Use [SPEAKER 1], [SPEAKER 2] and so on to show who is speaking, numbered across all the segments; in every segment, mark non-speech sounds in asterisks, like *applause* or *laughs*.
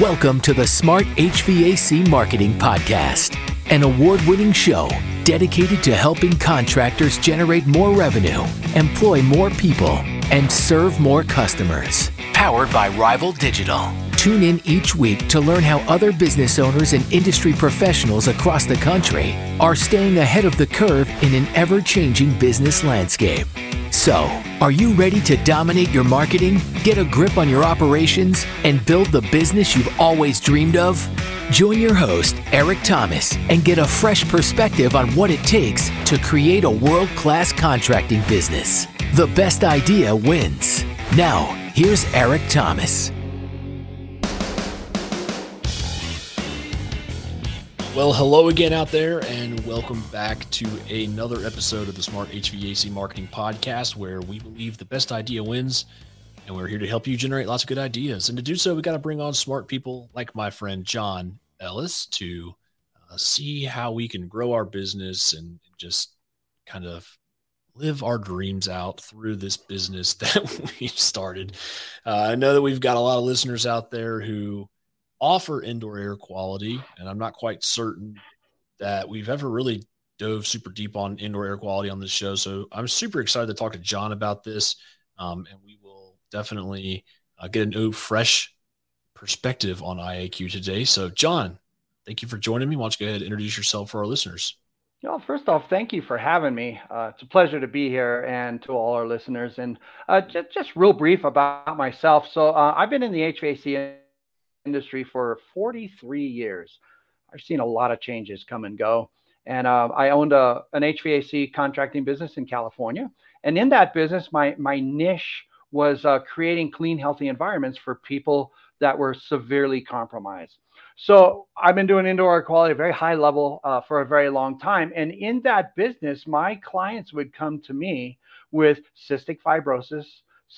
[SPEAKER 1] Welcome to the Smart HVAC Marketing Podcast, an award winning show dedicated to helping contractors generate more revenue, employ more people, and serve more customers. Powered by Rival Digital. Tune in each week to learn how other business owners and industry professionals across the country are staying ahead of the curve in an ever changing business landscape. So, are you ready to dominate your marketing, get a grip on your operations, and build the business you've always dreamed of? Join your host, Eric Thomas, and get a fresh perspective on what it takes to create a world class contracting business. The best idea wins. Now, here's Eric Thomas.
[SPEAKER 2] Well, hello again out there, and welcome back to another episode of the Smart HVAC Marketing Podcast, where we believe the best idea wins, and we're here to help you generate lots of good ideas. And to do so, we got to bring on smart people like my friend John Ellis to uh, see how we can grow our business and just kind of live our dreams out through this business *laughs* that we started. Uh, I know that we've got a lot of listeners out there who offer indoor air quality, and I'm not quite certain that we've ever really dove super deep on indoor air quality on this show. So I'm super excited to talk to John about this, um, and we will definitely uh, get a new, fresh perspective on IAQ today. So, John, thank you for joining me. Why don't you go ahead and introduce yourself for our listeners?
[SPEAKER 3] Well, first off, thank you for having me. Uh, it's a pleasure to be here and to all our listeners. And uh, just, just real brief about myself. So, uh, I've been in the HVAC industry for 43 years. I've seen a lot of changes come and go. And uh, I owned a, an HVAC contracting business in California. And in that business, my, my niche was uh, creating clean, healthy environments for people that were severely compromised. So I've been doing indoor air quality, very high level, uh, for a very long time. And in that business, my clients would come to me with cystic fibrosis,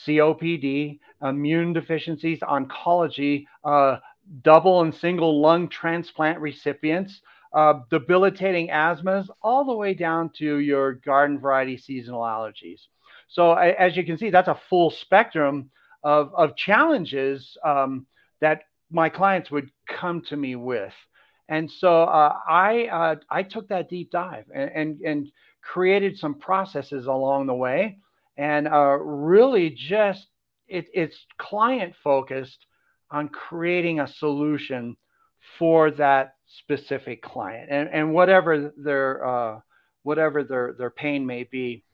[SPEAKER 3] COPD, immune deficiencies, oncology, uh, double and single lung transplant recipients, uh, debilitating asthmas, all the way down to your garden variety seasonal allergies. So, as you can see, that's a full spectrum of, of challenges um, that my clients would come to me with. And so uh, I, uh, I took that deep dive and, and, and created some processes along the way and uh, really just it, it's client focused on creating a solution for that specific client and, and whatever their uh, whatever their their pain may be.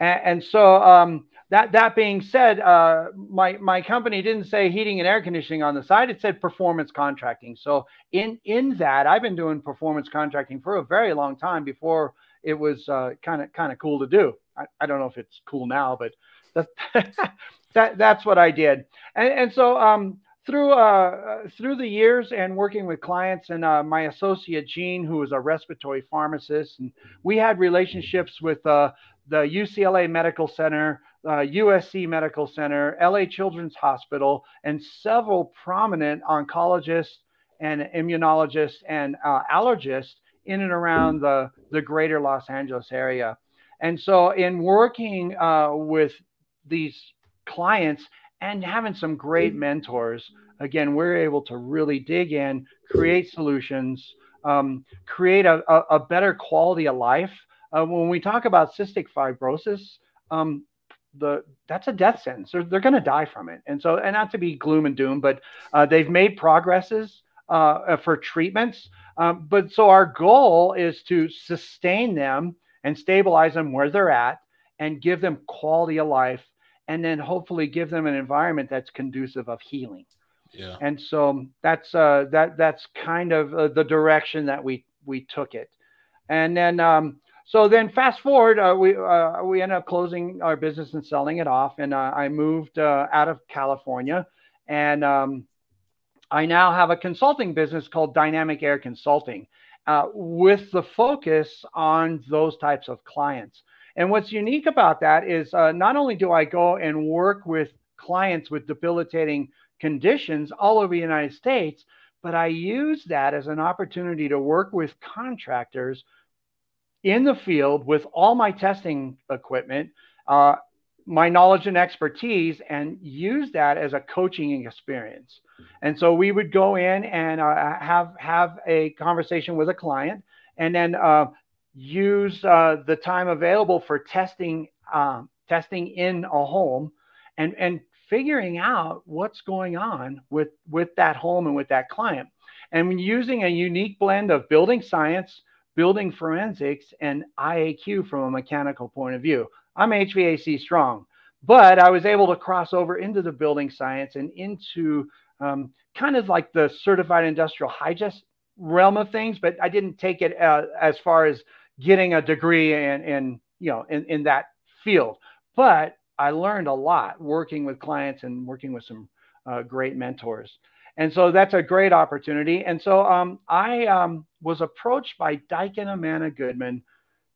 [SPEAKER 3] And, and so um, that that being said uh, my my company didn't say heating and air conditioning on the side. It said performance contracting. So in in that i've been doing performance contracting for a very long time before it was kind of kind of cool to do I, I don't know if it's cool now, but that, *laughs* that that's what I did. And, and so um, through uh, through the years and working with clients and uh, my associate Gene, who was a respiratory pharmacist, and we had relationships with uh, the UCLA Medical Center, USC uh, Medical Center, LA Children's Hospital, and several prominent oncologists and immunologists and uh, allergists in and around the, the greater Los Angeles area. And so, in working uh, with these clients and having some great mm-hmm. mentors, again, we're able to really dig in, create solutions, um, create a, a, a, better quality of life. Uh, when we talk about cystic fibrosis, um, the that's a death sentence. They're, they're going to die from it. And so, and not to be gloom and doom, but uh, they've made progresses uh, for treatments. Um, but so our goal is to sustain them and stabilize them where they're at and give them quality of life and then hopefully give them an environment that's conducive of healing. Yeah. And so that's uh that that's kind of uh, the direction that we we took it. And then um so then fast forward uh, we uh, we ended up closing our business and selling it off. And uh, i moved uh, out of california. And um i now have a consulting business called dynamic air consulting uh, with the focus on those types of clients. And what's unique about that is uh, not only do I go and work with clients with debilitating conditions all over the United States, but I use that as an opportunity to work with contractors in the field with all my testing equipment, uh, my knowledge and expertise and use that as a coaching experience. And so we would go in and uh, have have a conversation with a client, and then uh, use uh, the time available for testing um, testing in a home, and and figuring out what's going on with with that home and with that client, and using a unique blend of building science, building forensics, and IAQ from a mechanical point of view. I'm HVAC strong, but I was able to cross over into the building science and into um, kind of like the certified industrial hygienist realm of things, but I didn't take it uh, as far as getting a degree in, in you know in, in that field. But I learned a lot working with clients and working with some uh, great mentors. And so that's a great opportunity. And so um, I um, was approached by Daikin Amana Goodman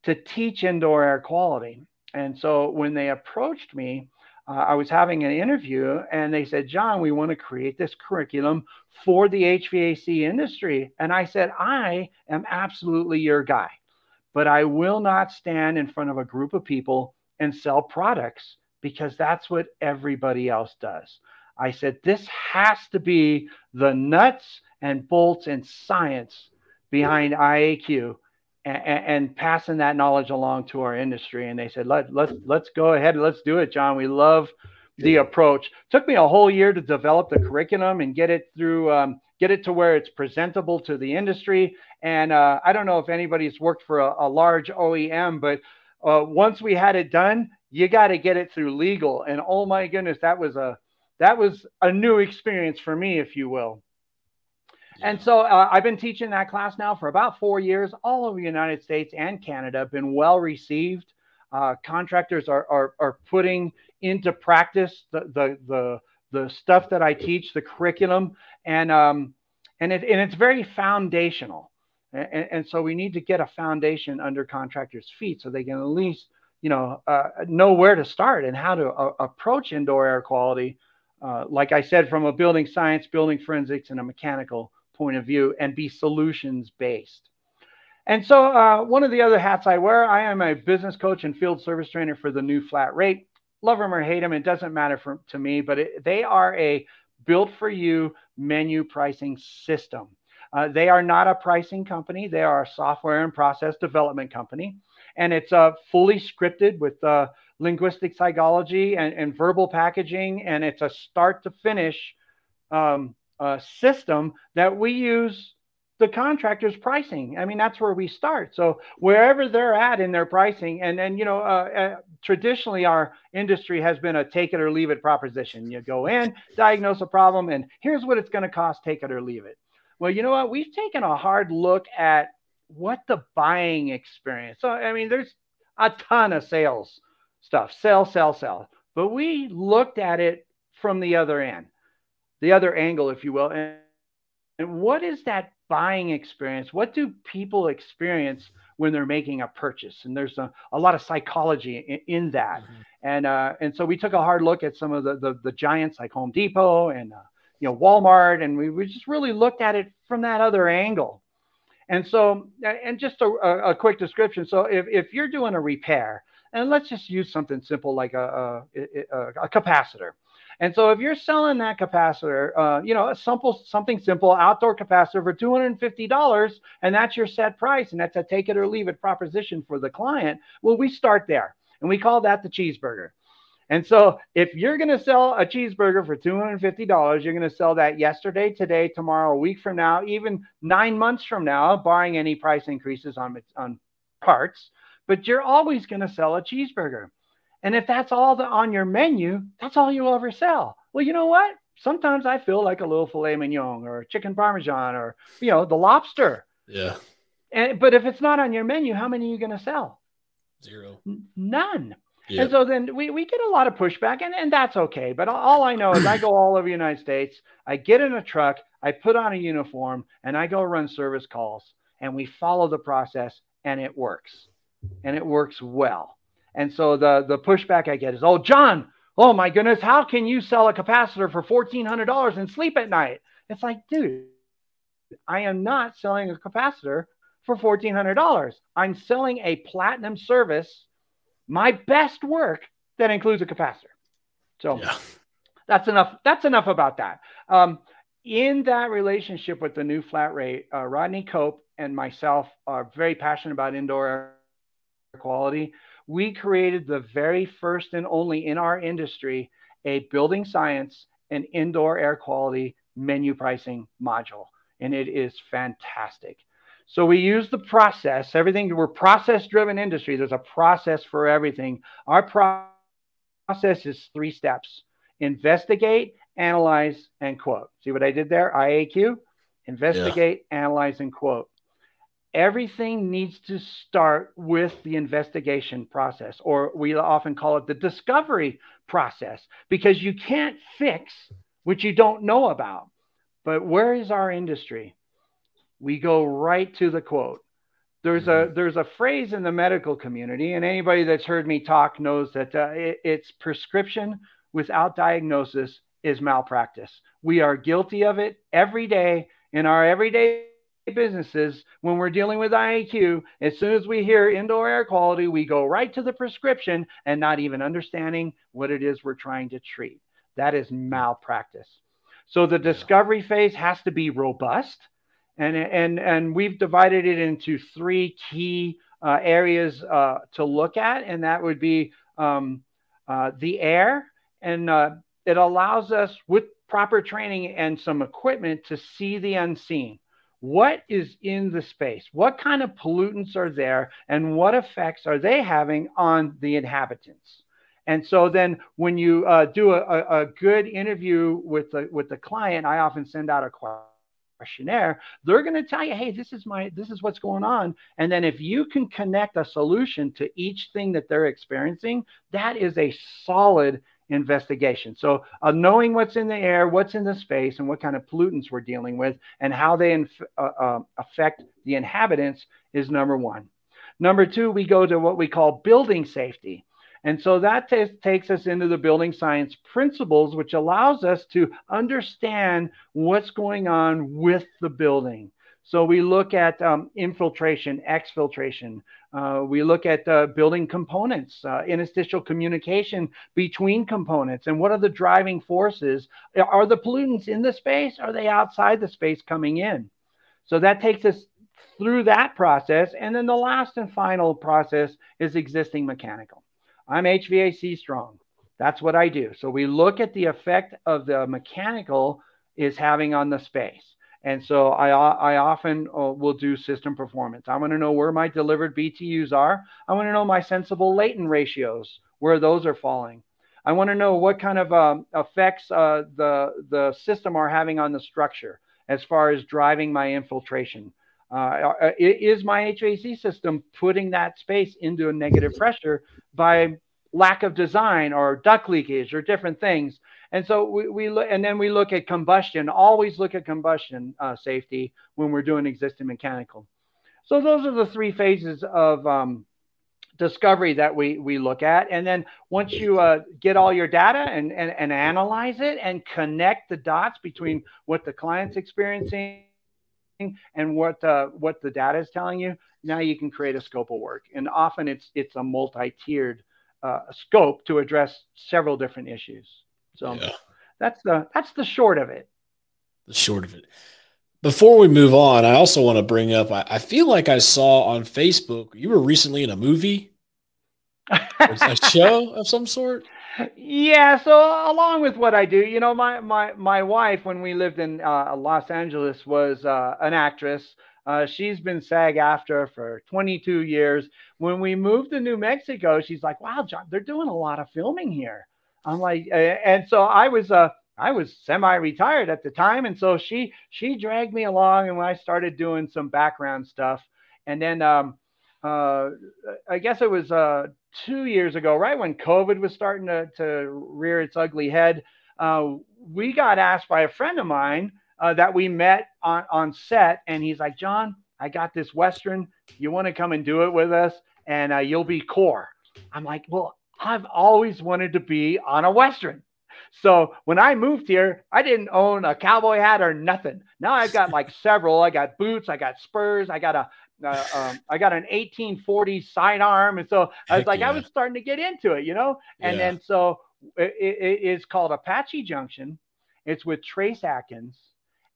[SPEAKER 3] to teach indoor air quality. And so when they approached me, uh, I was having an interview and they said, John, we want to create this curriculum for the HVAC industry. And I said, I am absolutely your guy, but I will not stand in front of a group of people and sell products because that's what everybody else does. I said, this has to be the nuts and bolts and science behind IAQ and, and, passing that knowledge along to our industry. And they said, Let, let's, let's go ahead and let's do it, John. We love the approach. Took me a whole year to develop the curriculum and get it through, um, get it to where it's presentable to the industry. And uh, I don't know if anybody's worked for a, a large OEM, but uh, once we had it done, you got to get it through legal. And oh my goodness, that was a that was a new experience for me, if you will. And so uh, I've been teaching that class now for about four years, all over the United States and Canada. Been well received. Uh, contractors are, are, are putting into practice the, the the the stuff that I teach, the curriculum, and um, and it and it's very foundational. And, and so we need to get a foundation under contractors' feet so they can at least you know uh, know where to start and how to uh, approach indoor air quality. Uh, like I said, from a building science, building forensics, and a mechanical point of view and be solutions based. And so, uh, one of the other hats I wear, I am a business coach and field service trainer for the new flat rate. Love them or hate them, it doesn't matter for, to me, but it, they are a built for you menu pricing system. Uh, they are not a pricing company, they are a software and process development company. And it's uh, fully scripted with uh, linguistic psychology and, and, verbal packaging. And it's a start to finish um, uh, system that we use the contractor's pricing. I mean, that's where we start. So wherever they're at in their pricing, and then you know, uh, uh, traditionally our industry has been a take it or leave it proposition. You go in, diagnose a problem, and here's what it's going to cost: take it or leave it. Well, you know what? We've taken a hard look at what the buying experience. So I mean, there's a ton of sales stuff, sell, sell, sell, but we looked at it from the other end the other angle, if you will. And, and what is that buying experience? What do people experience when they're making a purchase? And there's a, a lot of psychology in, in that. Mm-hmm. And uh, and so we took a hard look at some of the the, the giants like Home Depot and uh, you know Walmart, and we, we just really looked at it from that other angle. And so, and just a, a, quick description. So, if, if you're doing a repair, and let's just use something simple like a, a, a capacitor. And so if you're selling that capacitor, uh, you know, a simple something simple outdoor capacitor for $250 and that's your set price and that's a take it or leave it proposition for the client, well, we start there and we call that the cheeseburger. And so if you're going to sell a cheeseburger for $250, you're going to sell that yesterday, today, tomorrow, a week from now, even nine months from now, barring any price increases on, on parts. But you're always going to sell a cheeseburger. And if that's all the, on your menu, that's all you'll ever sell. Well, you know what? Sometimes I feel like a little filet mignon or chicken parmesan or you know the lobster.
[SPEAKER 2] Yeah.
[SPEAKER 3] And but if it's not on your menu, how many are you going to sell?
[SPEAKER 2] Zero.
[SPEAKER 3] None. Yep. And so then we, we get a lot of pushback, and, and that's okay. But all I know is I go all over the United States. I get in a truck, I put on a uniform, and I go run service calls, and we follow the process, and it works, and it works well. And so the the pushback I get is, "Oh, John, oh my goodness, how can you sell a capacitor for $1400 and sleep at night?" It's like, dude, I am not selling a capacitor for $1400. I'm selling a platinum service, my best work that includes a capacitor. So yeah. that's enough. That's enough about that. Um, in that relationship with the new flat rate, uh, Rodney Koop and myself are very passionate about indoor air quality. We created the very first and only in our industry a building science and indoor air quality menu pricing module, and it is fantastic. So we use the process, everything, we're process driven industry. There's a process for everything. Our process is three steps investigate, analyze, and quote. See what I did there? IAQ investigate, yeah. analyze, and quote. Everything needs to start with the investigation process, or we often call it the discovery process, because you can't fix what you don't know about. But where is our industry? we go right to the quote. There's mm-hmm. a there's a phrase in the medical community, and anybody that's heard me talk knows that uh, it, it's prescription without diagnosis is malpractice. We are guilty of it every day in our everyday businesses when we're dealing with IAQ. As soon as we hear indoor air quality, we go right to the prescription and not even understanding what it is we're trying to treat. That is malpractice. So the discovery phase has to be robust and and and we've divided it into three key uh, areas uh, to look at, and that would be um, uh, the air, and uh, it allows us with proper training and some equipment to see the unseen. What is in the space? What kind of pollutants are there, and what effects are they having on the inhabitants? And so then, when you uh, do a, a, good interview with the with the client, I often send out a questionnaire they're going to tell you hey this is my this is what's going on and then if you can connect a solution to each thing that they're experiencing that is a solid investigation. So uh, knowing what's in the air what's in the space and what kind of pollutants we're dealing with and how they inf- uh, uh, affect the inhabitants is number one. Number two we go to what we call building safety. And so that t- takes us into the building science principles, which allows us to understand what's going on with the building. So we look at um, infiltration, exfiltration. Uh, we look at uh, building components, uh, interstitial communication between components, and what are the driving forces? Are the pollutants in the space? Are they outside the space coming in? So that takes us through that process. And then the last and final process is existing mechanical. I'm HVAC strong. That's what I do. So we look at the effect of the mechanical is having on the space. And so I, I often uh, will do system performance. I want to know where my delivered BTUs are. I want to know my sensible latent ratios, where those are falling. I want to know what kind of um, effects uh, the, the system are having on the structure as far as driving my infiltration. Uh, uh is my HVAC system putting that space into a negative pressure by lack of design or duct leakage or different things? And so we, we look, and then we look at combustion. Always look at combustion uh, safety when we're doing existing mechanical. So those are the three phases of um, discovery that we we look at. And then once you uh, get all your data and, and and analyze it and connect the dots between what the client's experiencing and what uh, what the data is telling you, now you can create a scope of work. And often it's it's a multi-tiered uh, scope to address several different issues. So yeah. that's the that's the short of it.
[SPEAKER 2] The short of it. Before we move on, I also want to bring up. I, I feel like I saw on Facebook you were recently in a movie, a *laughs* show of some sort.
[SPEAKER 3] Yeah, so along with what I do, you know, my my my wife when we lived in uh, Los Angeles was uh, an actress. Uh, she's been SAG-AFTRA for 22 years. When we moved to New Mexico, she's like, "Wow, John, they're doing a lot of filming here." I'm like, and so I was uh I was semi-retired at the time, and so she she dragged me along, and I started doing some background stuff, and then um uh I guess it was uh two years ago, right when COVID was starting to, to rear its ugly head, uh, we got asked by a friend of mine uh, that we met on, on set, and he's like, John, I got this Western. You want to come and do it with us, and uh, you'll be core. I'm like, well, I've always wanted to be on a Western. So when I moved here, I didn't own a cowboy hat or nothing. Now I've got like *laughs* several. I got boots, I got spurs, I got a uh, um, I got an 1840 sidearm, and so I was like, yeah. I was starting to get into it, you know. And yeah. then so it, it is called Apache Junction. It's with Trace Adkins,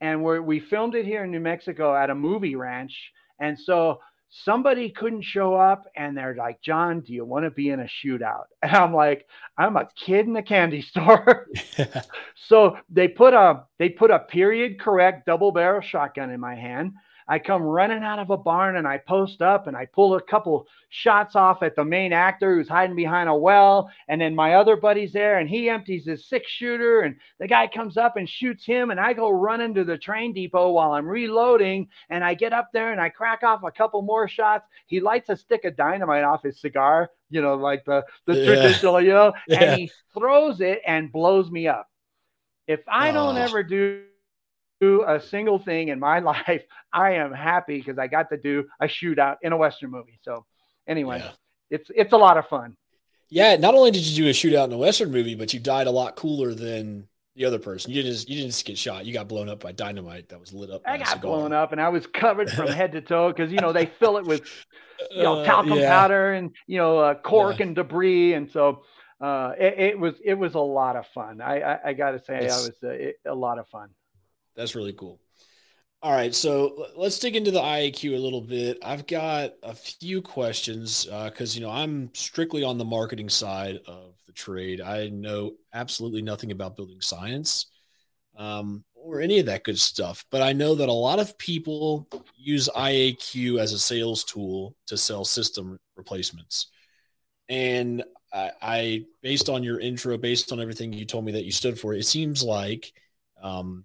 [SPEAKER 3] and we we filmed it here in New Mexico at a movie ranch. And so somebody couldn't show up and they're like, John, do you want to be in a shootout? *laughs* And I'm like, I'm a kid in a candy *laughs* store. *laughs* so they put a they put a period correct double barrel shotgun in my hand. I come running out of a barn and I post up and I pull a couple shots off at the main actor who's hiding behind a well. And then my other buddy's there and he empties his six shooter and the guy comes up and shoots him. And I go running to the train depot while I'm reloading. And I get up there and I crack off a couple more shots. He lights a stick of dynamite off his cigar, you know, like the, the yeah. traditional, you know, yeah. and he throws it and blows me up. If I oh. don't ever do do a single thing in my *laughs* life, I am happy because I got to do a shootout in a Western movie. So anyway, yeah. it's it's a lot of fun.
[SPEAKER 2] Yeah, not only did you do a shootout in a Western movie, but you died a lot cooler than the other person. You didn't just, you didn't just get shot. You got blown up by dynamite that was lit up.
[SPEAKER 3] I got blown up, and I was covered from *laughs* head to toe because you know they fill it with you know uh, talcum uh, yeah. powder and you know uh, cork yeah. and debris, and so uh, it, it, was it was a lot of fun. I I, I got to say, it's, I was uh, it, a lot of fun.
[SPEAKER 2] That's really cool. All right, so let's dig into the IAQ a little bit. I've got a few questions because uh, you know I'm strictly on the marketing side of the trade. I know absolutely nothing about building science um, or any of that good stuff, but I know that a lot of people use IAQ as a sales tool to sell system replacements. And I, I based on your intro, based on everything you told me that you stood for, it seems like um,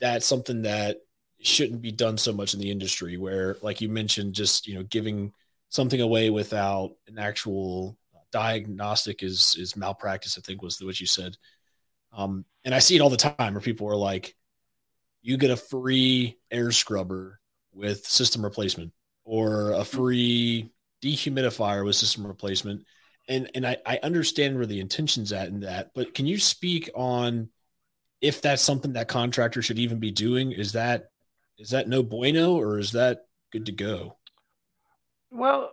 [SPEAKER 2] that's something that shouldn't be done so much in the industry where like you mentioned just you know giving something away without an actual diagnostic is is malpractice i think was what you said. Um, and i see it all the time where people are like you get a free air scrubber with system replacement or a free dehumidifier with system replacement. And and I, I understand where the intention's at in that but can you speak on if that's something that contractor should even be doing, is that is that no bueno or is that good to go?
[SPEAKER 3] Well,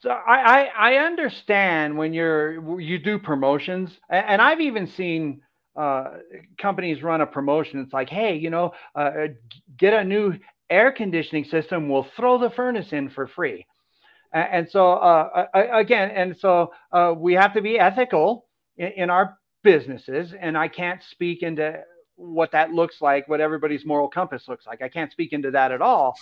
[SPEAKER 3] so I, I, I understand when you're you do promotions, and I've even seen uh, companies run a promotion. It's like, hey, you know, uh, get a new air conditioning system. We'll throw the furnace in for free. And so uh, again, and so uh, we have to be ethical in, in our businesses, and I can't speak into what that looks like, what everybody's moral compass looks like. I can't speak into that at all.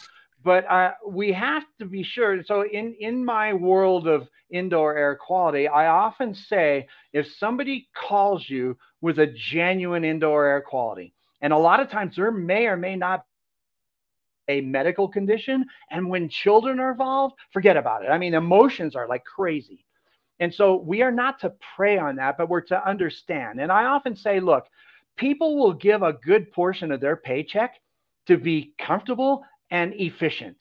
[SPEAKER 3] But uh, we have to be sure. So, in, in my world of indoor air quality, I often say if somebody calls you with a genuine indoor air quality, and a lot of times there may or may not a medical condition. And when children are involved, forget about it. I mean, emotions are like crazy. And so we are not to prey on that, but we're to understand. And I often say, look, people will give a good portion of their paycheck to be comfortable and efficient.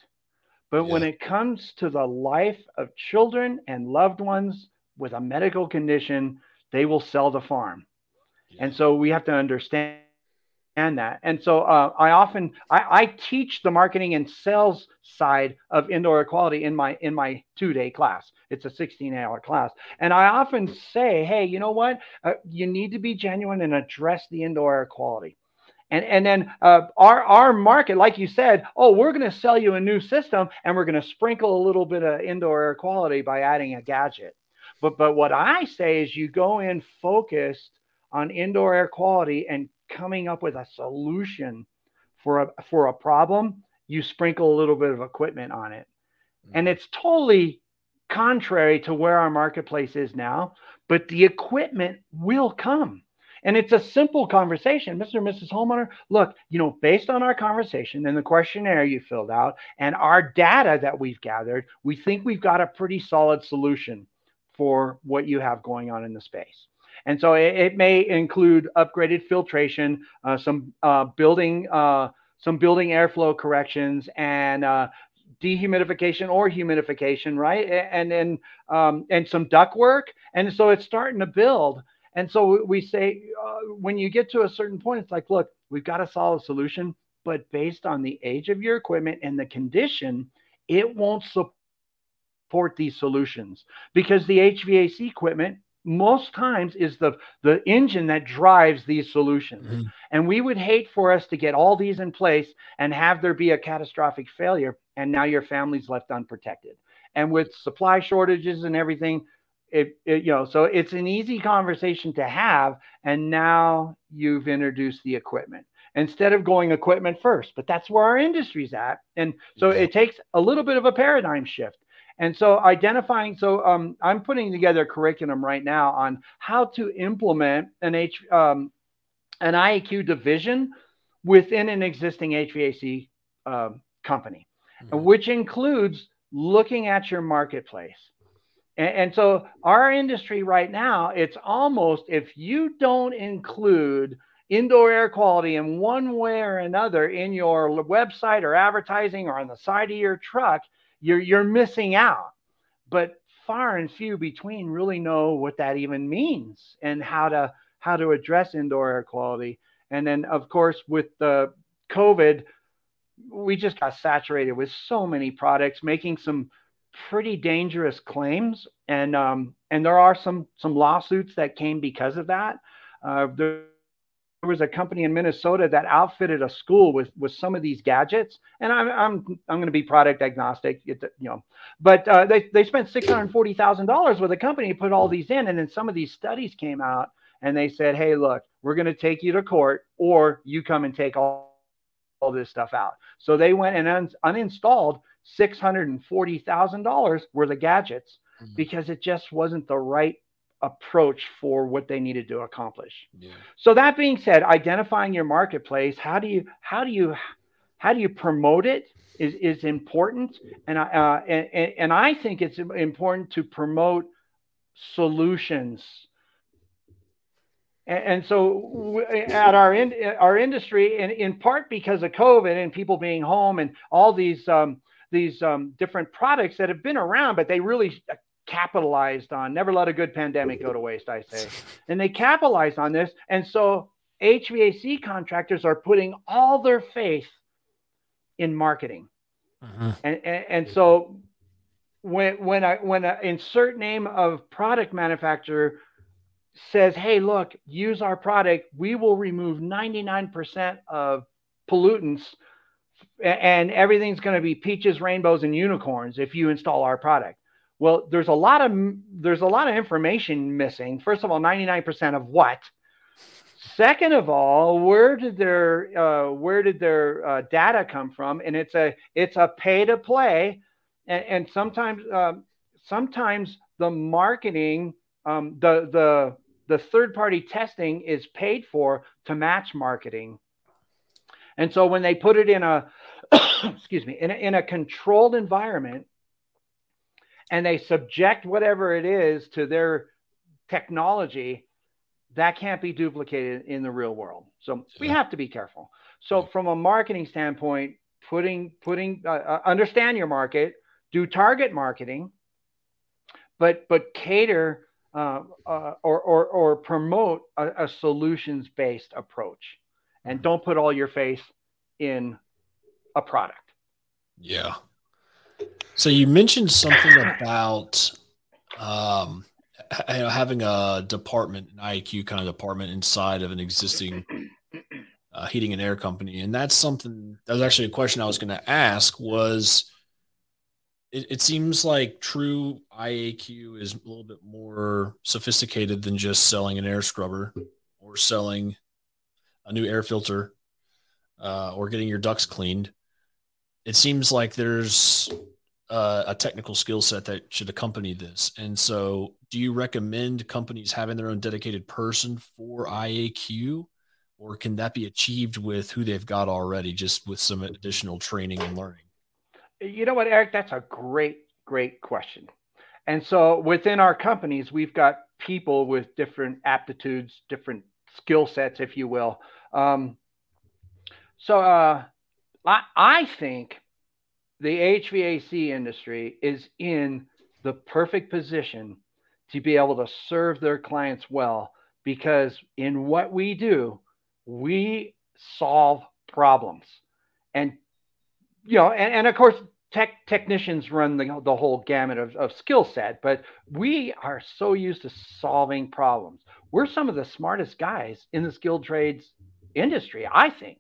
[SPEAKER 3] But yeah. when it comes to the life of children and loved ones with a medical condition, they will sell the farm. Yeah. And so we have to understand and that. And so uh, I often I, I, teach the marketing and sales side of indoor air quality in my in my two day class. It's a 16 hour class, and I often say, hey, you know what? Uh, you need to be genuine and address the indoor air quality. And, and then uh, our, our market, like you said, oh, we're going to sell you a new system and we're going to sprinkle a little bit of indoor air quality by adding a gadget. But, but what I say is you go in focused on indoor air quality and coming up with a solution for a for a problem, you sprinkle a little bit of equipment on it. Mm-hmm. And it's totally contrary to where our marketplace is now, but the equipment will come. And it's a simple conversation. Mr. and Mrs. Homeowner, look, you know, based on our conversation and the questionnaire you filled out and our data that we've gathered, we think we've got a pretty solid solution for what you have going on in the space. And so it, it may include upgraded filtration, uh, some uh, building uh, some building airflow corrections, and uh, dehumidification or humidification, right? And then um, and some duct work. And so it's starting to build. And so we say uh, when you get to a certain point, it's like, look, we've got a solid solution. but based on the age of your equipment and the condition, it won't support these solutions because the HVAC equipment most times is the the engine that drives these solutions. Mm-hmm. and we would hate for us to get all these in place and have there be a catastrophic failure and now your family's left unprotected. And with supply shortages and everything it, it, you know so it's an easy conversation to have and now you've introduced the equipment. Instead of going equipment first but that's where our industry's at. And so it takes a little bit of a paradigm shift and so identifying so um, i'm putting together a curriculum right now on how to implement an h um, an IAQ division within an existing hvac uh, company mm-hmm. which includes looking at your marketplace and, and so our industry right now, it's almost if you don't include indoor air quality in one way or another in your website or advertising or on the side of your truck, you're you're missing out. But far and few between really know what that even means and how to how to address indoor air quality. And then of course with the COVID, we just got saturated with so many products making some pretty dangerous claims, and um, and there are some some lawsuits that came because of that. Uh, there, there was a company in Minnesota that outfitted a school with with some of these gadgets, and I'm I'm I'm going to be product agnostic, you know, but uh, they they spent six hundred forty thousand dollars with a company to put all these in, and then some of these studies came out, and they said, hey, look, we're going to take you to court, or you come and take all all this stuff out. So they went and un- uninstalled $640,000 worth of gadgets mm-hmm. because it just wasn't the right approach for what they needed to accomplish. Yeah. So that being said, identifying your marketplace, how do you how do you how do you promote it is is important, and I uh, and, and I think it's important to promote solutions. And, and so at our in, our industry, and in part because of COVID and people being home and all these um, these um, different products that have been around, but they really capitalized on. Never let a good pandemic go to waste, I say. *laughs* And they capitalized on this, and so HVAC contractors are putting all their faith in marketing, uh-huh. and, and and so when when I when an insert name of product manufacturer says, "Hey, look, use our product. We will remove 99% of pollutants and everything's going to be peaches, rainbows, and unicorns if you install our product. Well, there's a lot of there's a lot of information missing. First of all, 99% of what? Second of all, where did their uh, where did their uh, data come from? And it's a it's a pay to play, and, and sometimes uh, sometimes the marketing um, the the the third party testing is paid for to match marketing. And so when they put it in a *coughs* excuse me, in a, in a controlled environment and they subject whatever it is to their technology, that can't be duplicated in the real world. So we have to be careful. So from a marketing standpoint, putting putting uh, uh, understand your market, do target marketing, but but cater uh, uh, or, or or promote a, a solutions based approach, and don't put all your faith in a product.
[SPEAKER 2] Yeah. So you mentioned something about um, you know, having a department, an IAQ kind of department inside of an existing uh, heating and air company, and that's something that was actually a question I was going to ask. Was it, it seems like true IAQ is a little bit more sophisticated than just selling an air scrubber or selling a new air filter uh, or getting your ducts cleaned it seems like there's uh, a technical skill set that should accompany this. And so, do you recommend companies having their own dedicated person for IAQ, or can that be achieved with who they've got already, just with some additional training and learning?
[SPEAKER 3] You know what, Eric? That's a great, great question. And so, within our companies, we've got people with different aptitudes, different skill sets, if you will. Um, so, uh, I, I think the HVAC industry is in the perfect position to be able to serve their clients well because in what we do, we solve problems. and you know, and, and of course, tech technicians run the, the whole gamut of, of skill set, but we are so used to solving problems. We're some of the smartest guys in the skilled trades industry, I think.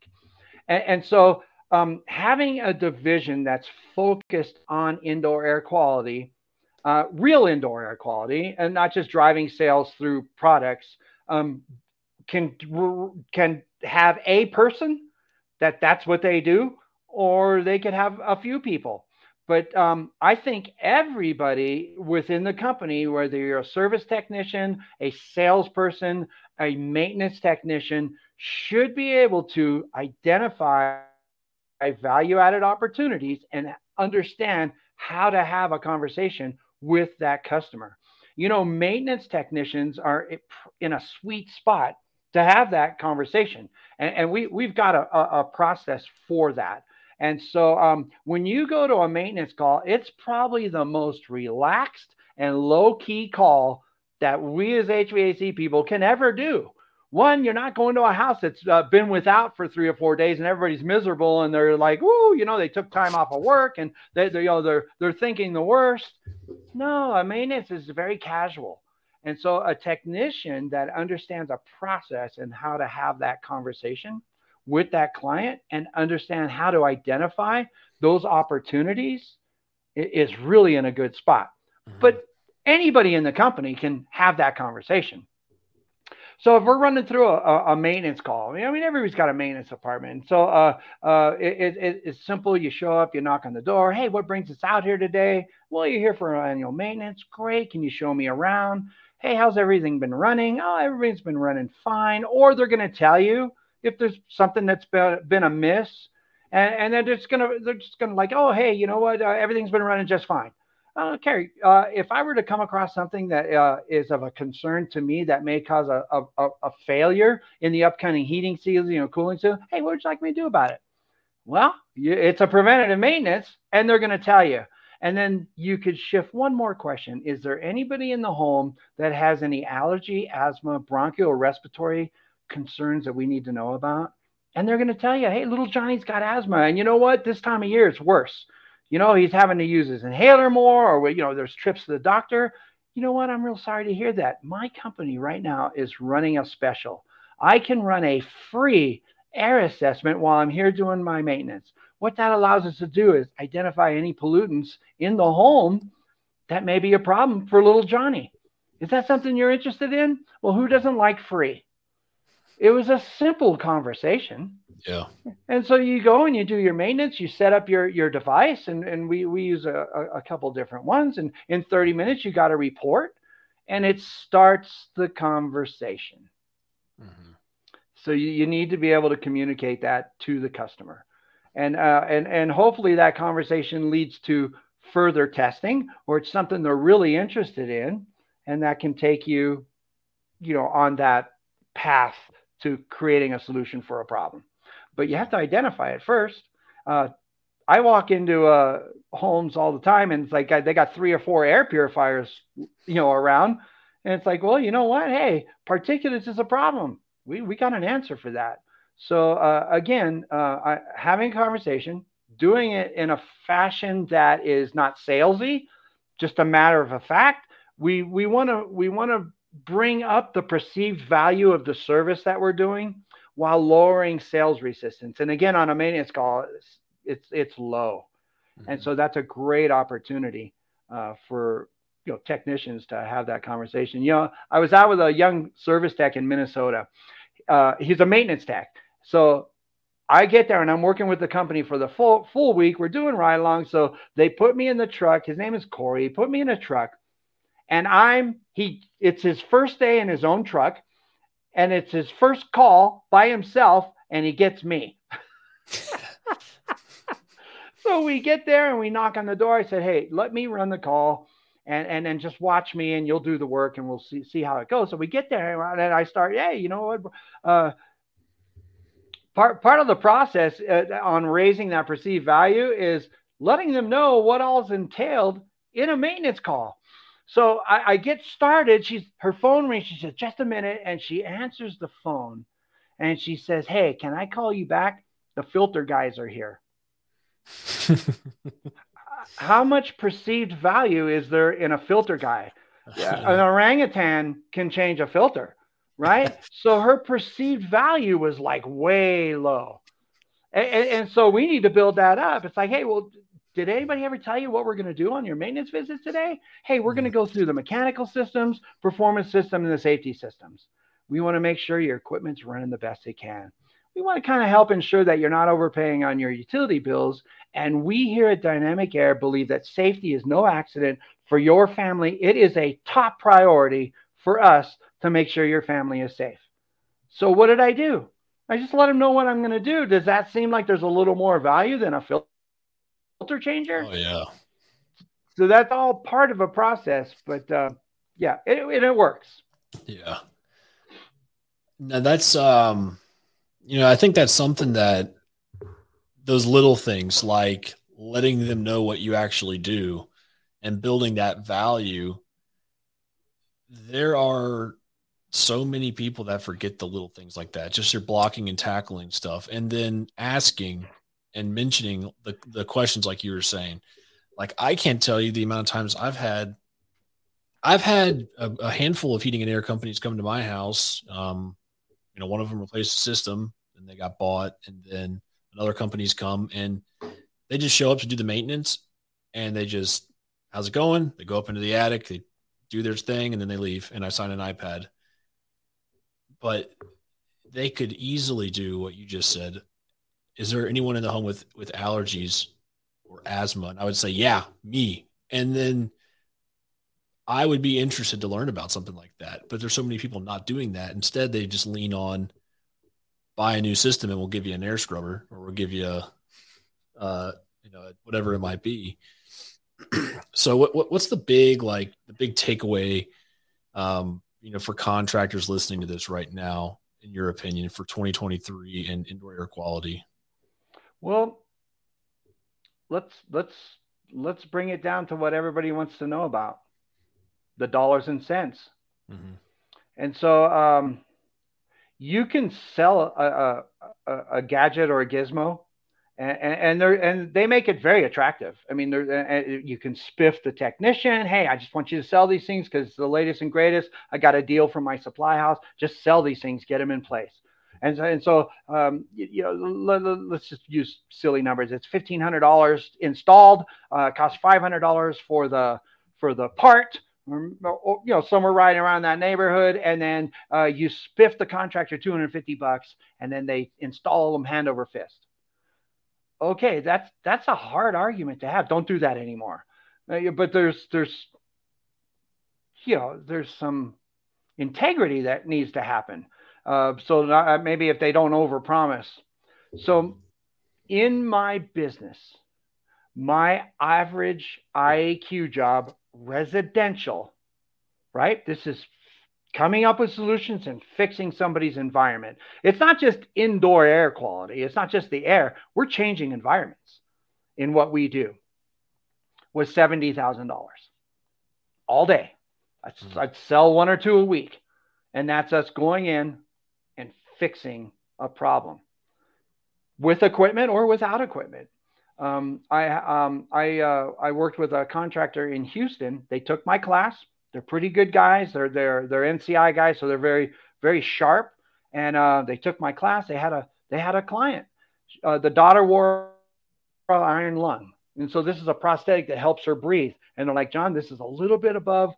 [SPEAKER 3] And, and so um, having a division that's focused on indoor air quality, uh, real indoor air quality, and not just driving sales through products, um, can can have a person that that's what they do, or they could have a few people. But um, I think everybody within the company, whether you're a service technician, a salesperson, a maintenance technician, should be able to identify value added opportunities and understand how to have a conversation with that customer. You know, maintenance technicians are in a sweet spot to have that conversation. And, and we, we've got a, a, process for that. And so um, when you go to a maintenance call, it's probably the most relaxed and low key call that we as HVAC people can ever do one, you're not going to a house that's uh, been without for three or four days and everybody's miserable and they're like, "Woo!" You know, they took time off of work and they, they you know, they're they're thinking the worst. No, a maintenance is very casual, and so a technician that understands a process and how to have that conversation with that client and understand how to identify those opportunities is really in a good spot. Mm-hmm. But anybody in the company can have that conversation so if we're running through a, a, maintenance call, I mean, everybody's got a maintenance department. So uh, uh, it, it, it's simple. You show up, you knock on the door. Hey, what brings us out here today? Well, you're here for annual maintenance. Great. Can you show me around? Hey, how's everything been running? Oh, everything's been running fine. Or they're going to tell you if there's something that's been, been amiss. And, and they're just gonna they're just gonna like oh hey you know what uh, everything's been running just fine uh, Carrie, uh, if I were to come across something that uh, is of a concern to me that may cause a, a, a, failure in the upcoming heating season, know, cooling season, hey, what would you like me to do about it? Well, you, it's a preventative maintenance, and they're going to tell you. And then you could shift one more question: Is there anybody in the home that has any allergy, asthma, bronchial, respiratory concerns that we need to know about? And they're going to tell you, hey, little Johnny's got asthma, and you know what? This time of year, it's worse you know, he's having to use his inhaler more, or, you know, there's trips to the doctor. You know what? I'm real sorry to hear that. My company right now is running a special. I can run a free air assessment while I'm here doing my maintenance. What that allows us to do is identify any pollutants in the home that may be a problem for little Johnny. Is that something you're interested in? Well, who doesn't like free? It was a simple conversation.
[SPEAKER 2] Yeah.
[SPEAKER 3] And so you go and you do your maintenance, you set up your your device, and, and we, we use a, a couple different ones. And in 30 minutes, you got a report and it starts the conversation. Mm-hmm. So you, you need to be able to communicate that to the customer. And, uh, and, and hopefully that conversation leads to further testing or it's something they're really interested in. And that can take you, you know, on that path to creating a solution for a problem but you have to identify it first. Uh, I walk into uh, homes all the time, and it's like they got three or four air purifiers, you know, around, and it's like, well, you know what? Hey, particulates is a problem. We we got an answer for that. So uh, again, uh, I, having a conversation, doing it in a fashion that is not salesy, just a matter of a fact. We we want to we want to bring up the perceived value of the service that we're doing while lowering sales resistance. And again, on a maintenance call, it's it's, it's low, mm-hmm. and so that's a great opportunity uh, for you know technicians to have that conversation. You know, I was out with a young service tech in Minnesota. Uh, he's a maintenance tech, so I get there and I'm working with the company for the full full week. We're doing ride along, so they put me in the truck. His name is Corey. He put me in a truck, and I'm he. It's his first day in his own truck and it's his first call by himself, and he gets me. *laughs* so we get there and we knock on the door. I said, "Hey, let me run the call." And, and then just watch me and you'll do the work and we'll see see how it goes. So we get there and I start, hey, you know what? Uh, part part of the process uh, on raising that perceived value is letting them know what all's entailed in a maintenance call. So I, I, get started. She's her phone rings. She says, "Just a minute," and she answers the phone, and she says, "Hey, can I call you back? The filter guys are here." *laughs* How much perceived value is there in a filter guy? Yeah, an orangutan can change a filter, right? *laughs* so her perceived value was like way low. And, and, and, so we need to build that up. It's like, hey, well, did anybody ever tell you what we're going to do on your maintenance visits today? Hey, we're going to go through the mechanical systems, performance system, and the safety systems. We want to make sure your equipment's running the best it can. We want to kind of help ensure that you're not overpaying on your utility bills. And we here at Dynamic Air believe that safety is no accident for your family. It is a top priority for us to make sure your family is safe. So, what did I do? I just let them know what I'm going to do. Does that seem like there's a little more value than a filter? Filter changer.
[SPEAKER 2] Oh yeah.
[SPEAKER 3] So that's all part of a process, but uh, yeah, it, it, it works.
[SPEAKER 2] Yeah. Now that's um, you know, I think that's something that those little things like letting them know what you actually do and building that value. There are so many people that forget the little things like that, just your blocking and tackling stuff, and then asking and mentioning the, the questions like you were saying like i can't tell you the amount of times i've had i've had a, a handful of heating and air companies come to my house um, you know one of them replaced the system and they got bought and then another company's come and they just show up to do the maintenance and they just how's it going? They go up into the attic they do their thing and then they leave and i sign an ipad. But they could easily do what you just said is there anyone in the home with with allergies or asthma? And I would say, yeah, me. And then I would be interested to learn about something like that. But there's so many people not doing that. Instead, they just lean on buy a new system and we'll give you an air scrubber or we'll give you a, uh, you know, whatever it might be. *clears throat* so what, what, what's the big, like the big takeaway, um, you know, for contractors listening to this right now, in your opinion, for 2023 and indoor air quality?
[SPEAKER 3] Well, let's let's let's bring it down to what everybody wants to know about the dollars and cents. Mm-hmm. And so um, you can sell a, a, a, gadget or a gizmo, and, and, they and they make it very attractive. I mean, you can spiff the technician. Hey, I just want you to sell these things because it's the latest and greatest. I got a deal from my supply house. Just sell these things, get them in place. And, and so, um, you, you, know, let, us just use silly numbers. It's fifteen hundred dollars installed. Uh, costs five hundred dollars for the for the part. Or, you know, somewhere right around that neighborhood, and then uh, you spiff the contractor 250 bucks, and then they install them hand over fist. Okay, that's that's a hard argument to have. Don't do that anymore. Uh, but there's there's you know there's some integrity that needs to happen. Uh, so not, uh, maybe if they don't overpromise. So in my business, my average IAQ job, residential, right? This is coming up with solutions and fixing somebody's environment. It's not just indoor air quality, it's not just the air. We're changing environments in what we do. Was $70,000 all day. I'd, mm-hmm. I'd sell one or two a week. And that's us going in, fixing a problem with equipment or without equipment. Um, I um, I uh, I worked with a contractor in Houston. They took my class. They're pretty good guys. They're they're they're NCI guys, so they're very very sharp. And uh, they took my class. They had a they had a client. Uh, the daughter wore iron lung, and so this is a prosthetic that helps her breathe. And they're like, John, this is a little bit above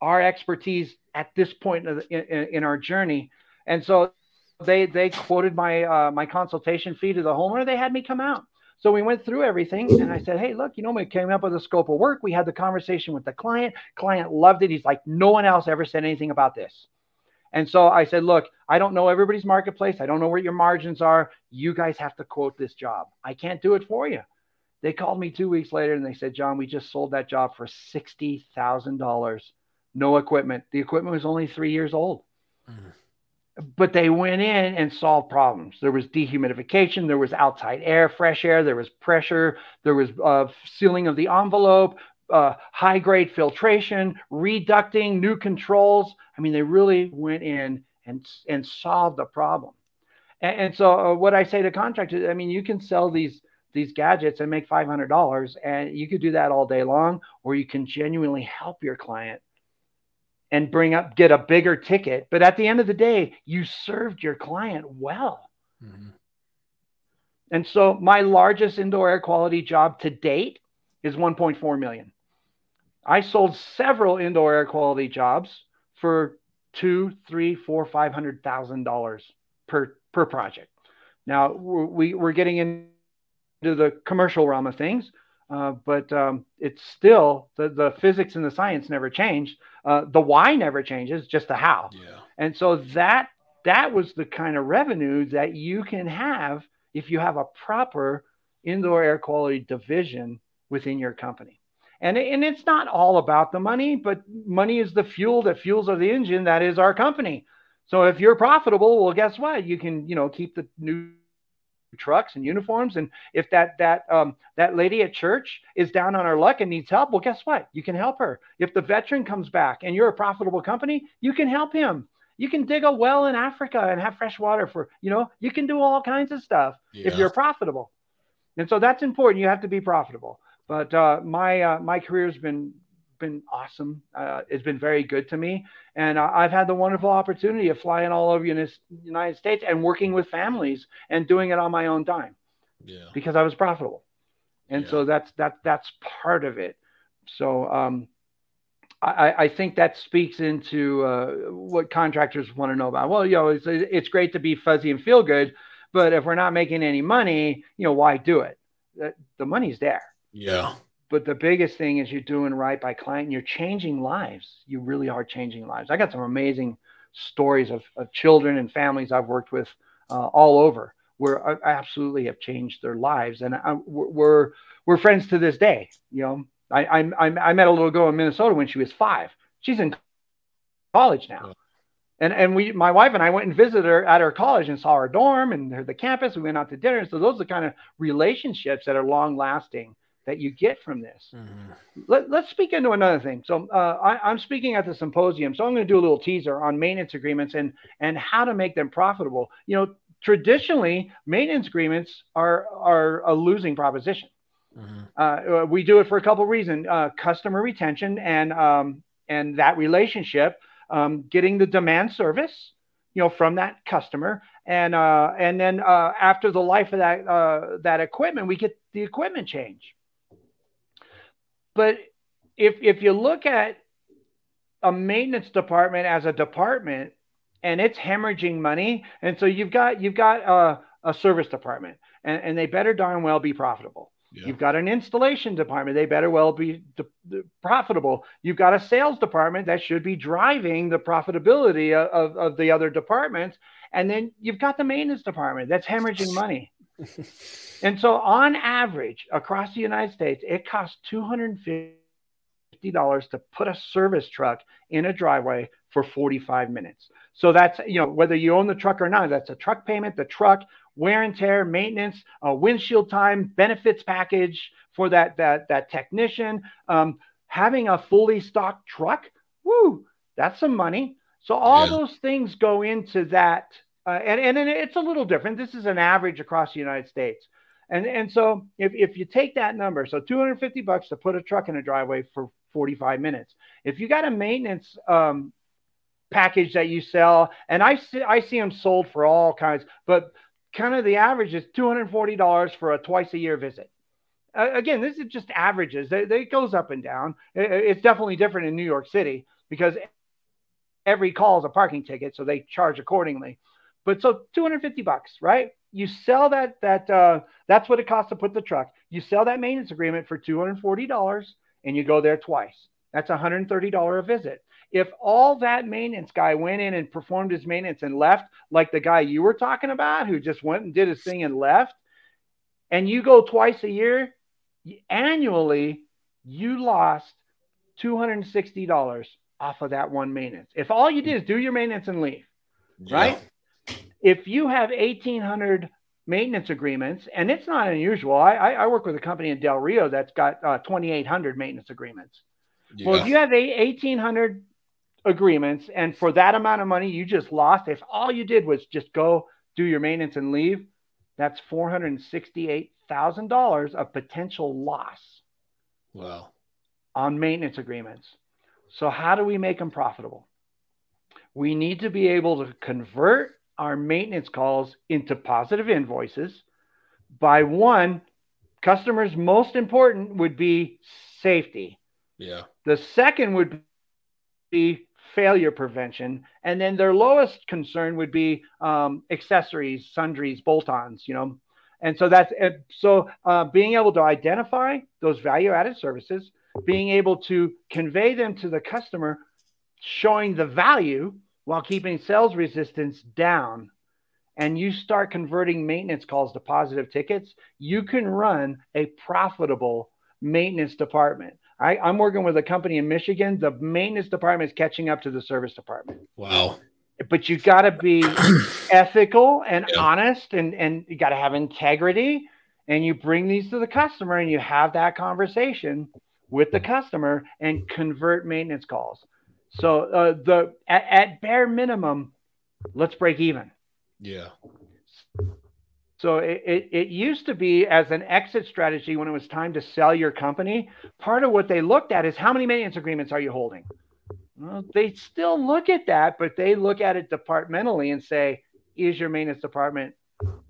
[SPEAKER 3] our expertise at this point in, in, in our journey. And so they they quoted my uh, my consultation fee to the homeowner. They had me come out. So we went through everything, and I said, "Hey, look, you know, we came up with a scope of work. We had the conversation with the client. Client loved it. He's like, no one else ever said anything about this." And so I said, "Look, I don't know everybody's marketplace. I don't know where your margins are. You guys have to quote this job. I can't do it for you." They called me two weeks later and they said, "John, we just sold that job for sixty thousand dollars, no equipment. The equipment was only three years old." Mm but they went in and solved problems. There was dehumidification, there was outside air, fresh air, there was pressure, there was uh, sealing of the envelope, uh, high grade filtration, reducting, new controls. I mean, they really went in and, and solved the problem. And, and so, uh, what I say to contractors, I mean, you can sell these these gadgets and make $500 and you could do that all day long or you can genuinely help your client and bring up get a bigger ticket. But at the end of the day you served your client well. Mm-hmm. and so my largest indoor air quality job to date is 1.4 million. I sold several indoor air quality jobs for two three four five hundred thousand dollars per per project. Now we, we're getting into the commercial realm of things uh, but um, it's still the, the physics and the science never change. Uh, the why never changes, just the how.
[SPEAKER 2] Yeah.
[SPEAKER 3] And so that that was the kind of revenue that you can have if you have a proper indoor air quality division within your company. And, and it's not all about the money, but money is the fuel that fuels the engine that is our company. So if you're profitable, well, guess what? You can, you know, keep the new trucks and uniforms. And if that that um, that lady at church is down on her luck and needs help, well, guess what? You can help her. If the veteran comes back and you're a profitable company, you can help him. You can dig a well in Africa and have fresh water for you know. You can do all kinds of stuff yeah. if you're profitable. And so that's important. You have to be profitable. But uh, my uh, my career has been been awesome. Uh, it's been very good to me, and I've had the wonderful opportunity of flying all over the United States and working with families and doing it on my own dime.
[SPEAKER 2] Yeah.
[SPEAKER 3] Because I was profitable, and yeah. so that's that that's part of it. So um, I, I think that speaks into uh, what contractors want to know about. Well, you know, it's it's great to be fuzzy and feel good, but if we're not making any money, you know, why do it? The, the money's there.
[SPEAKER 2] Yeah
[SPEAKER 3] but the biggest thing is you're doing right by client you're changing lives. You really are changing lives. I got some amazing stories of, of children and families i've worked with uh, all over where I absolutely have changed their lives. And I, we're we're friends to this day you know. I, I i met a little girl in minnesota when she was five. She's in college now. And and we my wife and i went and visited her at her college and saw her dorm and her, the campus. We went out to dinner. So those are the kind of relationships that are long lasting that you get from this. Mm-hmm. Let, us speak into another thing. So uh, I, am speaking at the symposium, so I'm going to do a little teaser on maintenance agreements and and how to make them profitable. You know, traditionally maintenance agreements are are a losing proposition. Mm-hmm. Uh, we do it for a couple of reasons: uh, customer retention and um, and that relationship, um, getting the demand service, you know, from that customer, and uh, and then uh, after the life of that uh, that equipment, we get the equipment change. But if if you look at a maintenance department as a department and it's hemorrhaging money, and so you've got you've got a, a service department, and, and they better darn well be profitable. Yeah. You've got an installation department. They better well be de- profitable. You've got a sales department that should be driving the profitability of, of, of, the other departments. And then you've got the maintenance department that's hemorrhaging money. And so, on average, across the United States, it costs $250 to put a service truck in a driveway for 45 minutes. So that's, you know, whether you own the truck or not, that's a truck payment, the truck, wear and tear, maintenance, uh, windshield time, benefits package for that, that, that technician. Um, having a fully stocked truck, woo, that's some money. So all yeah. those things go into that uh, and, and it's a little different. This is an average across the United States. And, and so if, if you take that number, so 250 bucks to put a truck in a driveway for 45 minutes. If you got a maintenance um, package that you sell, and I see, I see them sold for all kinds, but kind of the average is $240 for a twice a year visit. Uh, again, this is just averages. It, it goes up and down. It, it's definitely different in New York City because every call is a parking ticket, so they charge accordingly. But so 250 bucks, right? You sell that that uh, that's what it costs to put the truck. You sell that maintenance agreement for $240 and you go there twice. That's $130 a visit. If all that maintenance guy went in and performed his maintenance and left, like the guy you were talking about who just went and did his thing and left, and you go twice a year, annually, you lost $260 off of that one maintenance. If all you did is do your maintenance and leave, yeah. right? If you have 1,800 maintenance agreements, and it's not unusual. I, I, work with a company in Del Rio that's got uh, 2,800 maintenance agreements. Yeah. Well, if you have 1,800 agreements, and for that amount of money you just lost, if all you did was just go do your maintenance and leave, That's $468,000 of potential loss.
[SPEAKER 2] Wow.
[SPEAKER 3] On maintenance agreements. So, how do we make them profitable? We need to be able to convert our maintenance calls into positive invoices by one, customers most important would be safety.
[SPEAKER 2] Yeah.
[SPEAKER 3] The second would be failure prevention, and then their lowest concern would be um, accessories, sundries, bolt-ons. You know, and so that's so uh, being able to identify those value-added services, being able to convey them to the customer, showing the value while keeping sales resistance down and you start converting maintenance calls to positive tickets, you can run a profitable maintenance department. I, am working with a company in Michigan. The maintenance department is catching up to the service department.
[SPEAKER 2] Wow.
[SPEAKER 3] But you got to be *clears throat* ethical and yeah. honest, and, and you got to have integrity. And you bring these to the customer and you have that conversation with the mm. customer and convert maintenance calls. So uh, the at, at bare minimum, let's break even.
[SPEAKER 2] Yeah.
[SPEAKER 3] So it, it, it, used to be as an exit strategy when it was time to sell your company. Part of what they looked at is how many maintenance agreements are you holding? Well, they still look at that, but they look at it departmentally and say, is your maintenance department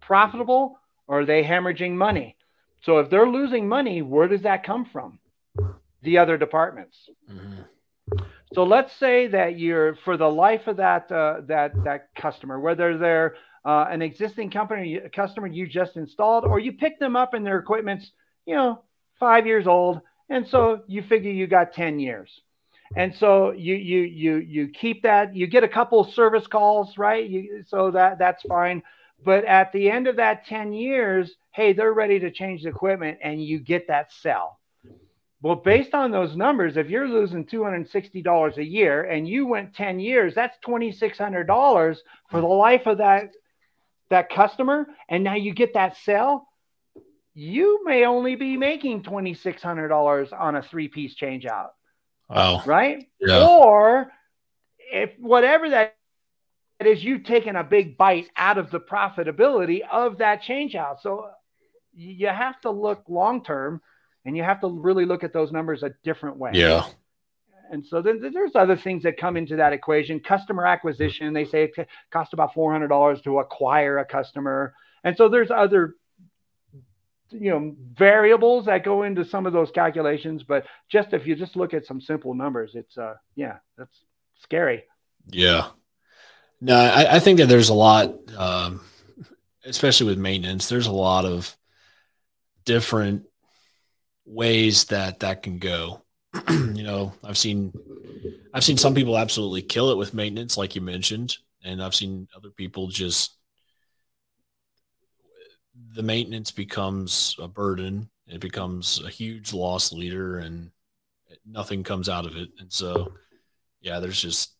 [SPEAKER 3] profitable or are they hemorrhaging money? So if they're losing money, where does that come from? The other departments. Mm-hmm. So let's say that you're for the life of that uh, that that customer, whether they're uh, an existing company customer you just installed, or you pick them up and their equipment's you know five years old, and so you figure you got ten years, and so you you you you keep that. You get a couple service calls, right? You, so that that's fine. But at the end of that ten years, hey, they're ready to change the equipment, and you get that sell well, based on those numbers, if you're losing $260 a year and you went 10 years, that's $2,600 for the life of that, that customer. And now you get that sale, You may only be making $2,600 on a three piece change out.
[SPEAKER 2] Wow.
[SPEAKER 3] Right.
[SPEAKER 2] Yeah.
[SPEAKER 3] Or if whatever that is, you've taken a big bite out of the profitability of that change out. So you have to look long term and you have to really look at those numbers a different way.
[SPEAKER 2] Yeah.
[SPEAKER 3] And so then there's other things that come into that equation. Customer acquisition, they say it costs about $400 to acquire a customer. And so there's other you know variables that go into some of those calculations but just if you just look at some simple numbers it's uh yeah that's scary
[SPEAKER 2] yeah no i, I think that there's a lot um especially with maintenance there's a lot of different ways that that can go. *clears throat* you know, I've seen I've seen some people absolutely kill it with maintenance, like you mentioned, and I've seen other people just the maintenance becomes a burden. It becomes a huge loss leader, and nothing comes out of it. And so, yeah, there's just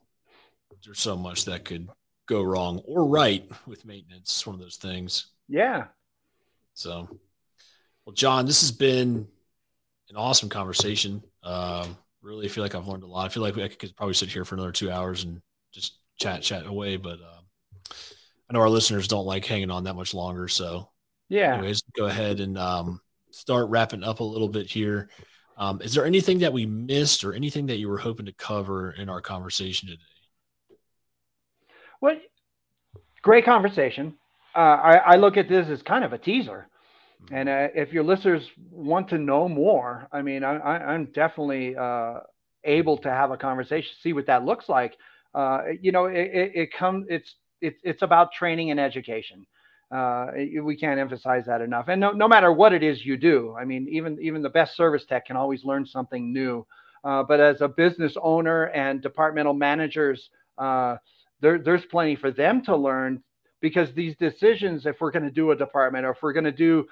[SPEAKER 2] there's so much that could go wrong or right with maintenance. It's one of those things.
[SPEAKER 3] Yeah.
[SPEAKER 2] So, well, John, this has been an awesome conversation. Um, really feel like I've learned a lot. I feel like I could probably sit here for another two hours and just chat, chat away. But uh, I know our listeners don't like hanging on that much longer. So,
[SPEAKER 3] yeah.
[SPEAKER 2] Anyways, go ahead and um, start wrapping up a little bit here. Um, is there anything that we missed or anything that you were hoping to cover in our conversation today?
[SPEAKER 3] Well, great conversation. Uh, I, I look at this as kind of a teaser. And uh, if your listeners want to know more, I mean, I, am definitely uh, able to have a conversation, see what that looks like. Uh, you know, it, it, it comes, it's, it, it's about training and education. Uh, we can't emphasize that enough. And no, no matter what it is you do, I mean, even, even the best service tech can always learn something new. Uh, but as a business owner and departmental managers, uh, there, there's plenty for them to learn because these decisions, if we're going to do a department or if we're going to do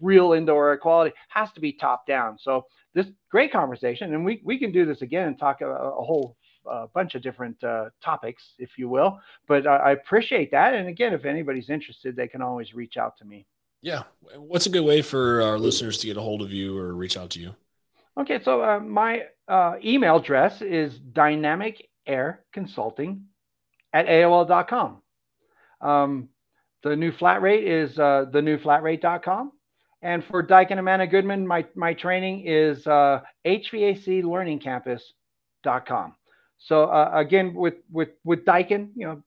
[SPEAKER 3] real indoor air quality has to be top down. So this great conversation, and we we can do this again and talk a, a whole uh, bunch of different uh, topics, if you will. But I, I appreciate that. And again, if anybody's interested, they can always reach out to me.
[SPEAKER 2] Yeah. What's a good way for our listeners to get a hold of you or reach out to you?
[SPEAKER 3] Okay. So uh, my uh, email address is dynamic air consulting at AOL.com. Um, the new flat rate is uh, thenewflatrate.com. And for Daikin and Amana Goodman, my, my training is uh, hvaclearningcampus.com. So uh, again, with with with Daikin, you know,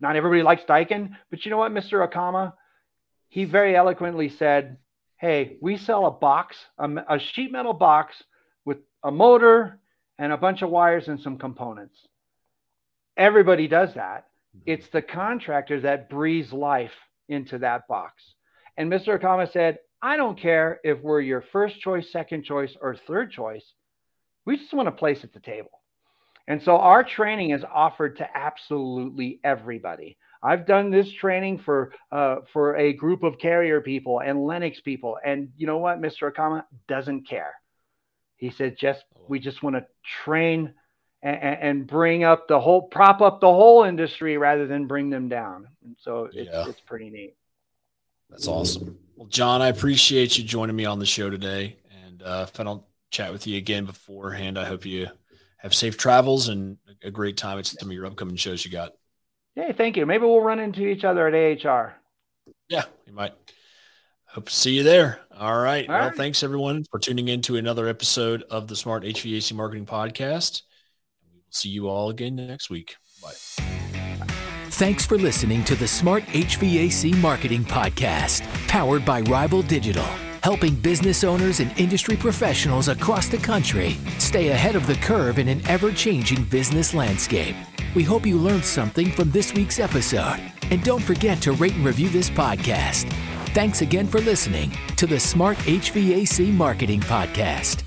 [SPEAKER 3] not everybody likes Daikin, but you know what, Mr. Akama, he very eloquently said, "Hey, we sell a box, a, a sheet metal box with a motor and a bunch of wires and some components. Everybody does that. Mm-hmm. It's the contractor that breathes life into that box." And Mr. Akama said, "I don't care if we're your first choice, second choice, or third choice. We just want a place at the table." And so our training is offered to absolutely everybody. I've done this training for uh, for a group of carrier people and Lennox people, and you know what, Mr. Akama doesn't care. He said, "Just we just want to train and, and, bring up the whole, prop up the whole industry rather than bring them down." And so it's, yeah. it's pretty neat.
[SPEAKER 2] That's awesome. Well, John, I appreciate you joining me on the show today, and uh, if I don't chat with you again beforehand, I hope you have safe travels and a great time at some of your upcoming shows you got.
[SPEAKER 3] Hey, thank you. Maybe we'll run into each other at AHR.
[SPEAKER 2] Yeah, we might. Hope to see you there. All right. All well, right. thanks everyone for tuning in to another episode of the Smart HVAC Marketing Podcast. We will see you all again next week. Bye.
[SPEAKER 1] Thanks for listening to the Smart HVAC Marketing Podcast, powered by Rival Digital helping business owners and industry professionals across the country stay ahead of the curve in an ever changing business landscape. We hope you learned something from this week's episode. And don't forget to rate and review this podcast. Thanks again for listening to the Smart HVAC Marketing Podcast.